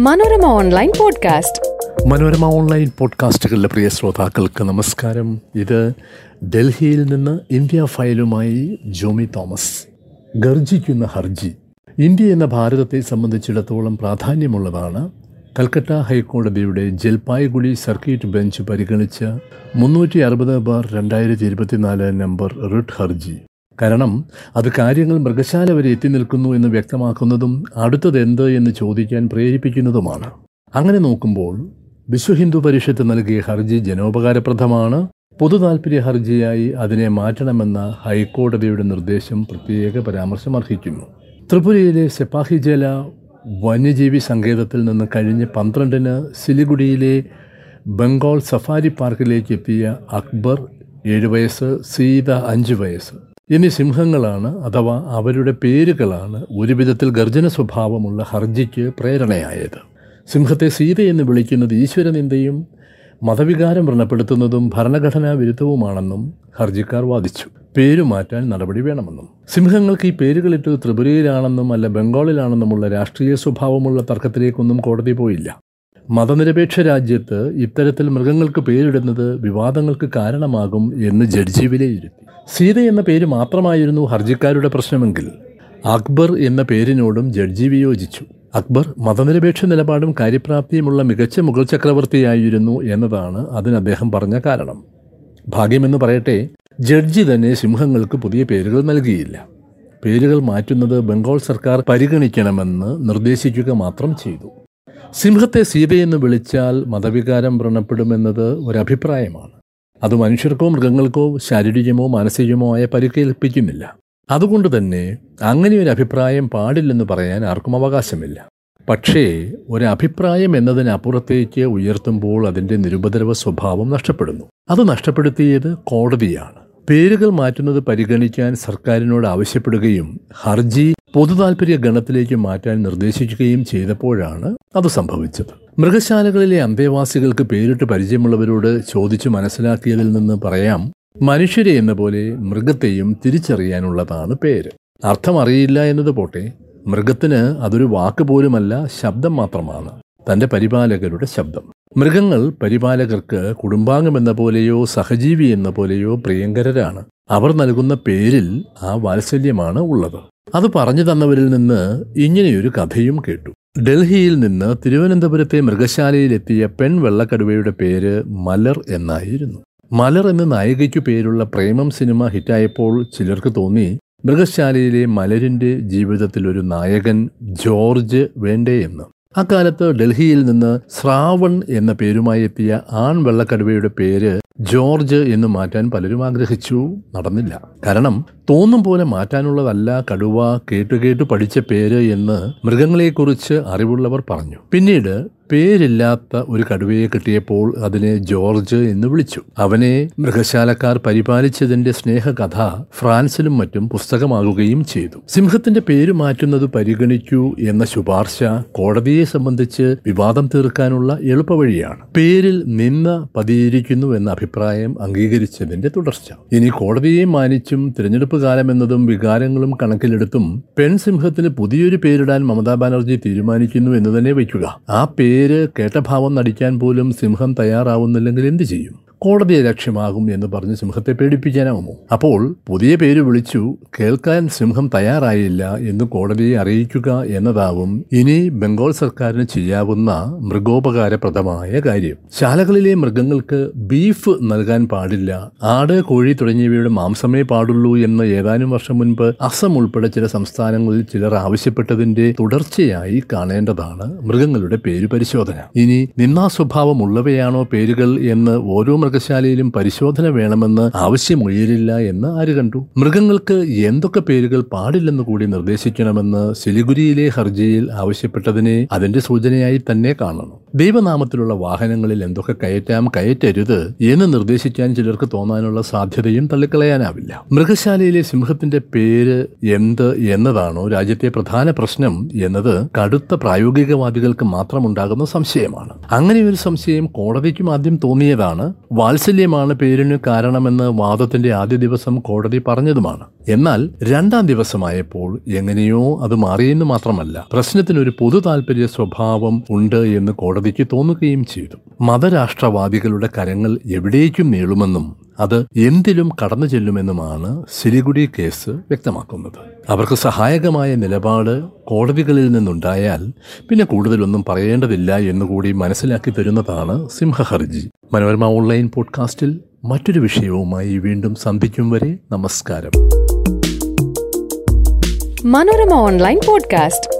Manorama online podcast. Manorama online പോഡ്കാസ്റ്റുകളിലെ പ്രിയ ശ്രോതാക്കൾക്ക് നമസ്കാരം. ഇത് ഡൽഹിയിൽ നിന്ന് ഇന്ത്യ ഫയലുമായി ജോമി തോമസ്. ഗർജിക്കുന്ന ഹർജി. ഇന്ത്യ എന്ന ഭാരതത്തെ സംബന്ധിച്ചിടത്തോളം പ്രാധാന്യമുള്ളതാണ്. കൽക്കട്ട ഹൈക്കോടതിയുടെ ജൽപായ്ഗുളി സർക്യൂട്ട് ബെഞ്ച് പരിഗണിച്ച മുന്നൂറ്റി അറുപത് ബാർ രണ്ടായിരത്തി ഇരുപത്തിനാല് നമ്പർ റിട്ട് ഹർജി. കാരണം അത് കാര്യങ്ങൾ മൃഗശാല വരെ എത്തി നിൽക്കുന്നു എന്ന് വ്യക്തമാക്കുന്നതും അടുത്തത് എന്ത് എന്ന് ചോദിക്കാൻ പ്രേരിപ്പിക്കുന്നതുമാണ്. അങ്ങനെ നോക്കുമ്പോൾ വിശ്വ ഹിന്ദു പരിഷത്ത് നൽകിയ ഹർജി ജനോപകാരപ്രദമാണ്. പൊതു താൽപ്പര്യ ഹർജിയായി അതിനെ മാറ്റണമെന്ന ഹൈക്കോടതിയുടെ നിർദ്ദേശം പ്രത്യേക പരാമർശം അർഹിക്കുന്നു ത്രിപുരയിലെ സെപ്പാഹിജല വന്യജീവി സങ്കേതത്തിൽ നിന്ന് കഴിഞ്ഞ പന്ത്രണ്ടിന് സിലിഗുഡിയിലെ ബംഗാൾ സഫാരി പാർക്കിലേക്ക് എത്തിയ അക്ബർ ഏഴ് വയസ്സ് സീത അഞ്ച് വയസ്സ്. എന്നീ സിംഹങ്ങളാണ് അഥവാ അവരുടെ പേരുകളാണ് ഒരു വിധത്തിൽ ഗർജന സ്വഭാവമുള്ള ഹർജിക്ക് പ്രേരണയായത്. സിംഹത്തെ സീത എന്ന് വിളിക്കുന്നത് ഈശ്വരനിന്ദയും മതവികാരം വ്രണപ്പെടുത്തുന്നതും ഭരണഘടനാ വിരുദ്ധവുമാണെന്നും ഹർജിക്കാർ വാദിച്ചു. പേരു മാറ്റാൻ നടപടി വേണമെന്നും. സിംഹങ്ങൾക്ക് ഈ പേരുകളിട്ട് ത്രിപുരയിലാണെന്നും അല്ല ബംഗാളിലാണെന്നുമുള്ള രാഷ്ട്രീയ സ്വഭാവമുള്ള തർക്കത്തിലേക്കൊന്നും കോടതി പോയില്ല. മതനിരപേക്ഷ രാജ്യത്ത് ഇത്തരത്തിൽ മൃഗങ്ങൾക്ക് പേരിടുന്നത് വിവാദങ്ങൾക്ക് കാരണമാകും എന്ന് ജഡ്ജി വിലയിരുത്തി. സീത എന്ന പേര് മാത്രമായിരുന്നു ഹർജിക്കാരുടെ പ്രശ്നമെങ്കിൽ. അക്ബർ എന്ന പേരിനോടും ജഡ്ജി വിയോജിച്ചു. അക്ബർ മതനിരപേക്ഷ നിലപാടും കാര്യപ്രാപ്തിയുമുള്ള മികച്ച മുഗൾ ചക്രവർത്തിയായിരുന്നു എന്നതാണ് അതിന് അദ്ദേഹം പറഞ്ഞ കാരണം. ഭാഗ്യമെന്ന് പറയട്ടെ ജഡ്ജി തന്നെ സിംഹങ്ങൾക്ക് പുതിയ പേരുകൾ നൽകിയില്ല. പേരുകൾ മാറ്റുന്നത് ബംഗാൾ സർക്കാർ പരിഗണിക്കണമെന്ന് നിർദ്ദേശിക്കുക മാത്രം ചെയ്തു. സിംഹത്തെ സീതയെന്ന് വിളിച്ചാൽ മതവികാരം വ്രണപ്പെടുമെന്നത് ഒരഭിപ്രായമാണ്. അത് മനുഷ്യർക്കോ മൃഗങ്ങൾക്കോ ശാരീരികമോ മാനസികമോ ആയ പരിക്കേൽപ്പിക്കുന്നില്ല. അതുകൊണ്ട് തന്നെ അങ്ങനെ ഒരു അഭിപ്രായം പാടില്ലെന്ന് പറയാൻ ആർക്കും അവകാശമില്ല. പക്ഷേ ഒരഭിപ്രായം എന്നതിനപ്പുറത്തേക്ക് ഉയർത്തുമ്പോൾ അതിന്റെ നിരുപദ്രവ സ്വഭാവം നഷ്ടപ്പെടുന്നു. അത് നഷ്ടപ്പെടുത്തിയത് കോടതിയാണ്. പേരുകൾ മാറ്റുന്നത് പരിഗണിക്കാൻ സർക്കാരിനോട് ആവശ്യപ്പെടുകയും ഹർജി പൊതു താൽപര്യ ഗണത്തിലേക്ക് മാറ്റാൻ നിർദ്ദേശിക്കുകയും ചെയ്തപ്പോഴാണ് അത് സംഭവിച്ചത്. മൃഗശാലകളിലെ അന്തേവാസികൾക്ക് പേരിട്ട് പരിചയമുള്ളവരോട് ചോദിച്ചു മനസ്സിലാക്കിയതിൽ നിന്ന് പറയാം മനുഷ്യരെ എന്ന പോലെ മൃഗത്തെയും തിരിച്ചറിയാനുള്ളതാണ് പേര്. അർത്ഥം അറിയില്ല എന്നത് പോട്ടെ മൃഗത്തിന് അതൊരു വാക്ക് പോലുമല്ല ശബ്ദം മാത്രമാണ്. തന്റെ പരിപാലകരുടെ ശബ്ദം. മൃഗങ്ങൾ പരിപാലകർക്ക് കുടുംബാംഗം എന്ന പോലെയോ സഹജീവി എന്ന പോലെയോ പ്രിയങ്കരരാണ്. അവർ നൽകുന്ന പേരിൽ ആ വാത്സല്യമാണ് ഉള്ളത്. അത് പറഞ്ഞു തന്നവരിൽ നിന്ന് ഇങ്ങനെയൊരു കഥയും കേട്ടു. ഡൽഹിയിൽ നിന്ന് തിരുവനന്തപുരത്തെ മൃഗശാലയിലെത്തിയ പെൺ വെള്ളക്കടുവയുടെ പേര് മലർ എന്നായിരുന്നു. മലർ എന്ന നായികയ്ക്കു പേരുള്ള പ്രേമം സിനിമ ഹിറ്റായപ്പോൾ ചിലർക്ക് തോന്നി മൃഗശാലയിലെ മലരിന്റെ ജീവിതത്തിൽ ഒരു നായകൻ ജോർജ് വേണ്ടേ എന്ന് അക്കാലത്ത് ഡൽഹിയിൽ നിന്ന് ശ്രാവൺ എന്ന പേരുമായി എത്തിയ ആൺ വെള്ളക്കടുവയുടെ പേര് ജോർജ് എന്ന് മാറ്റാൻ പലരും ആഗ്രഹിച്ചു. നടന്നില്ല. കാരണം തോന്നും പോലെ മാറ്റാനുള്ളതല്ല കടുവ കേട്ടുകേട്ടു പഠിച്ച പേര് എന്ന് മൃഗങ്ങളെക്കുറിച്ച് അറിവുള്ളവർ പറഞ്ഞു. പിന്നീട് പേരില്ലാത്ത ഒരു കടുവയെ കിട്ടിയപ്പോൾ അതിനെ ജോർജ് എന്ന് വിളിച്ചു. അവനെ മൃഗശാലക്കാർ പരിപാലിച്ചതിന്റെ സ്നേഹകഥ ഫ്രാൻസിലും മറ്റും പുസ്തകമാകുകയും ചെയ്തു. സിംഹത്തിന്റെ പേര് മാറ്റുന്നത് പരിഗണിക്കൂ എന്ന ശുപാർശ കോടതിയെ സംബന്ധിച്ച് വിവാദം തീർക്കാനുള്ള എളുപ്പവഴിയാണ്. പേരിൽ നിന്ന് പതിയിരിക്കുന്നു എന്ന അഭിപ്രായം അംഗീകരിച്ചതിന്റെ തുടർച്ച. ഇനി കോടതിയെ മാനിച്ചും തിരഞ്ഞെടുപ്പ് കാലം എന്നതും വികാരങ്ങളും കണക്കിലെടുത്തും പെൺസിംഹത്തിന് പുതിയൊരു പേരിടാൻ മമതാ ബാനർജി തീരുമാനിക്കുന്നു എന്ന് തന്നെ വയ്ക്കുക. ആ പേര് കേട്ടഭാവം നടിക്കാൻ പോലും സിംഹം തയ്യാറാവുന്നില്ലെങ്കിൽ എന്ത് ചെയ്യും? കോടതിയെ ലക്ഷ്യമാകും എന്ന് പറഞ്ഞ് സിംഹത്തെ പേടിപ്പിക്കാനാവുമോ അപ്പോൾ പുതിയ പേര് വിളിച്ചു കേൾക്കാൻ സിംഹം തയ്യാറായില്ല എന്ന് കോടതിയെ അറിയിക്കുക എന്നതാവും ഇനി ബംഗാൾ സർക്കാരിന് ചെയ്യാവുന്ന മൃഗോപകാരപ്രദമായ കാര്യം. ശാലകളിലെ മൃഗങ്ങൾക്ക് ബീഫ് നൽകാൻ പാടില്ല. ആട് കോഴി തുടങ്ങിയവയുടെ മാംസമേ പാടുള്ളൂ എന്ന് ഏതാനും വർഷം മുൻപ് അസം ഉൾപ്പെടെ ചില സംസ്ഥാനങ്ങളിൽ ചിലർ ആവശ്യപ്പെട്ടതിന്റെ തുടർച്ചയായി കാണേണ്ടതാണ് മൃഗങ്ങളുടെ പേര് പരിശോധന. ഇനി നിന്നാ സ്വഭാവമുള്ളവയാണോ പേരുകൾ എന്ന് ഓരോ മൃഗശാലയിലും പരിശോധന വേണമെന്ന് ആവശ്യമുയരില്ല എന്ന് ആര് കണ്ടു? മൃഗങ്ങൾക്ക് എന്തൊക്കെ പേരുകൾ പാടില്ലെന്ന് കൂടി നിർദ്ദേശിക്കണമെന്ന് സിലിഗുരിയിലെ ഹർജിയിൽ ആവശ്യപ്പെട്ടതിനെ അതിന്റെ സൂചനയായി തന്നെ കാണണം. ദൈവനാമത്തിലുള്ള വാഹനങ്ങളിൽ എന്തൊക്കെ കയറ്റാം കയറ്റരുത് എന്ന് നിർദ്ദേശിക്കാൻ ചിലർക്ക് തോന്നാനുള്ള സാധ്യതയും തള്ളിക്കളയാനാവില്ല. മൃഗശാലയിലെ സിംഹത്തിന്റെ പേര് എന്ത് എന്നതാണോ രാജ്യത്തെ പ്രധാന പ്രശ്നം എന്നത് കടുത്ത പ്രായോഗികവാദികൾക്ക് മാത്രമുണ്ടാകുന്ന സംശയമാണ്. അങ്ങനെ ഒരു സംശയം കോടതിക്കും ആദ്യം തോന്നിയതാണ്. വാത്സല്യമാണ് പേരിന് കാരണമെന്ന് വാദത്തിന്റെ ആദ്യ ദിവസം കോടതി പറഞ്ഞതുമാണ്. എന്നാൽ രണ്ടാം ദിവസമായപ്പോൾ എങ്ങനെയോ അത് മാറിയെന്ന് മാത്രമല്ല പ്രശ്നത്തിനൊരു പൊതു താല്പര്യ സ്വഭാവം ഉണ്ട് എന്ന് കോടതിക്ക് തോന്നുകയും ചെയ്തു. മതരാഷ്ട്രവാദികളുടെ കരങ്ങൾ എവിടേക്കും നീളുമെന്നും അത് എന്തിലും കടന്നു ചെല്ലുമെന്നുമാണ് സിലിഗുഡി കേസ് വ്യക്തമാക്കുന്നത്. അവർക്ക് സഹായകമായ നിലപാട് കോടതികളിൽ നിന്നുണ്ടായാൽ പിന്നെ കൂടുതലൊന്നും പറയേണ്ടതില്ല എന്നുകൂടി മനസ്സിലാക്കി തരുന്നതാണ് സിംഹഹർജി. മനോരമ ഓൺലൈൻ പോഡ്കാസ്റ്റിൽ മറ്റൊരു വിഷയവുമായി വീണ്ടും സന്ധിക്കും വരെ നമസ്കാരം. Manorama online podcast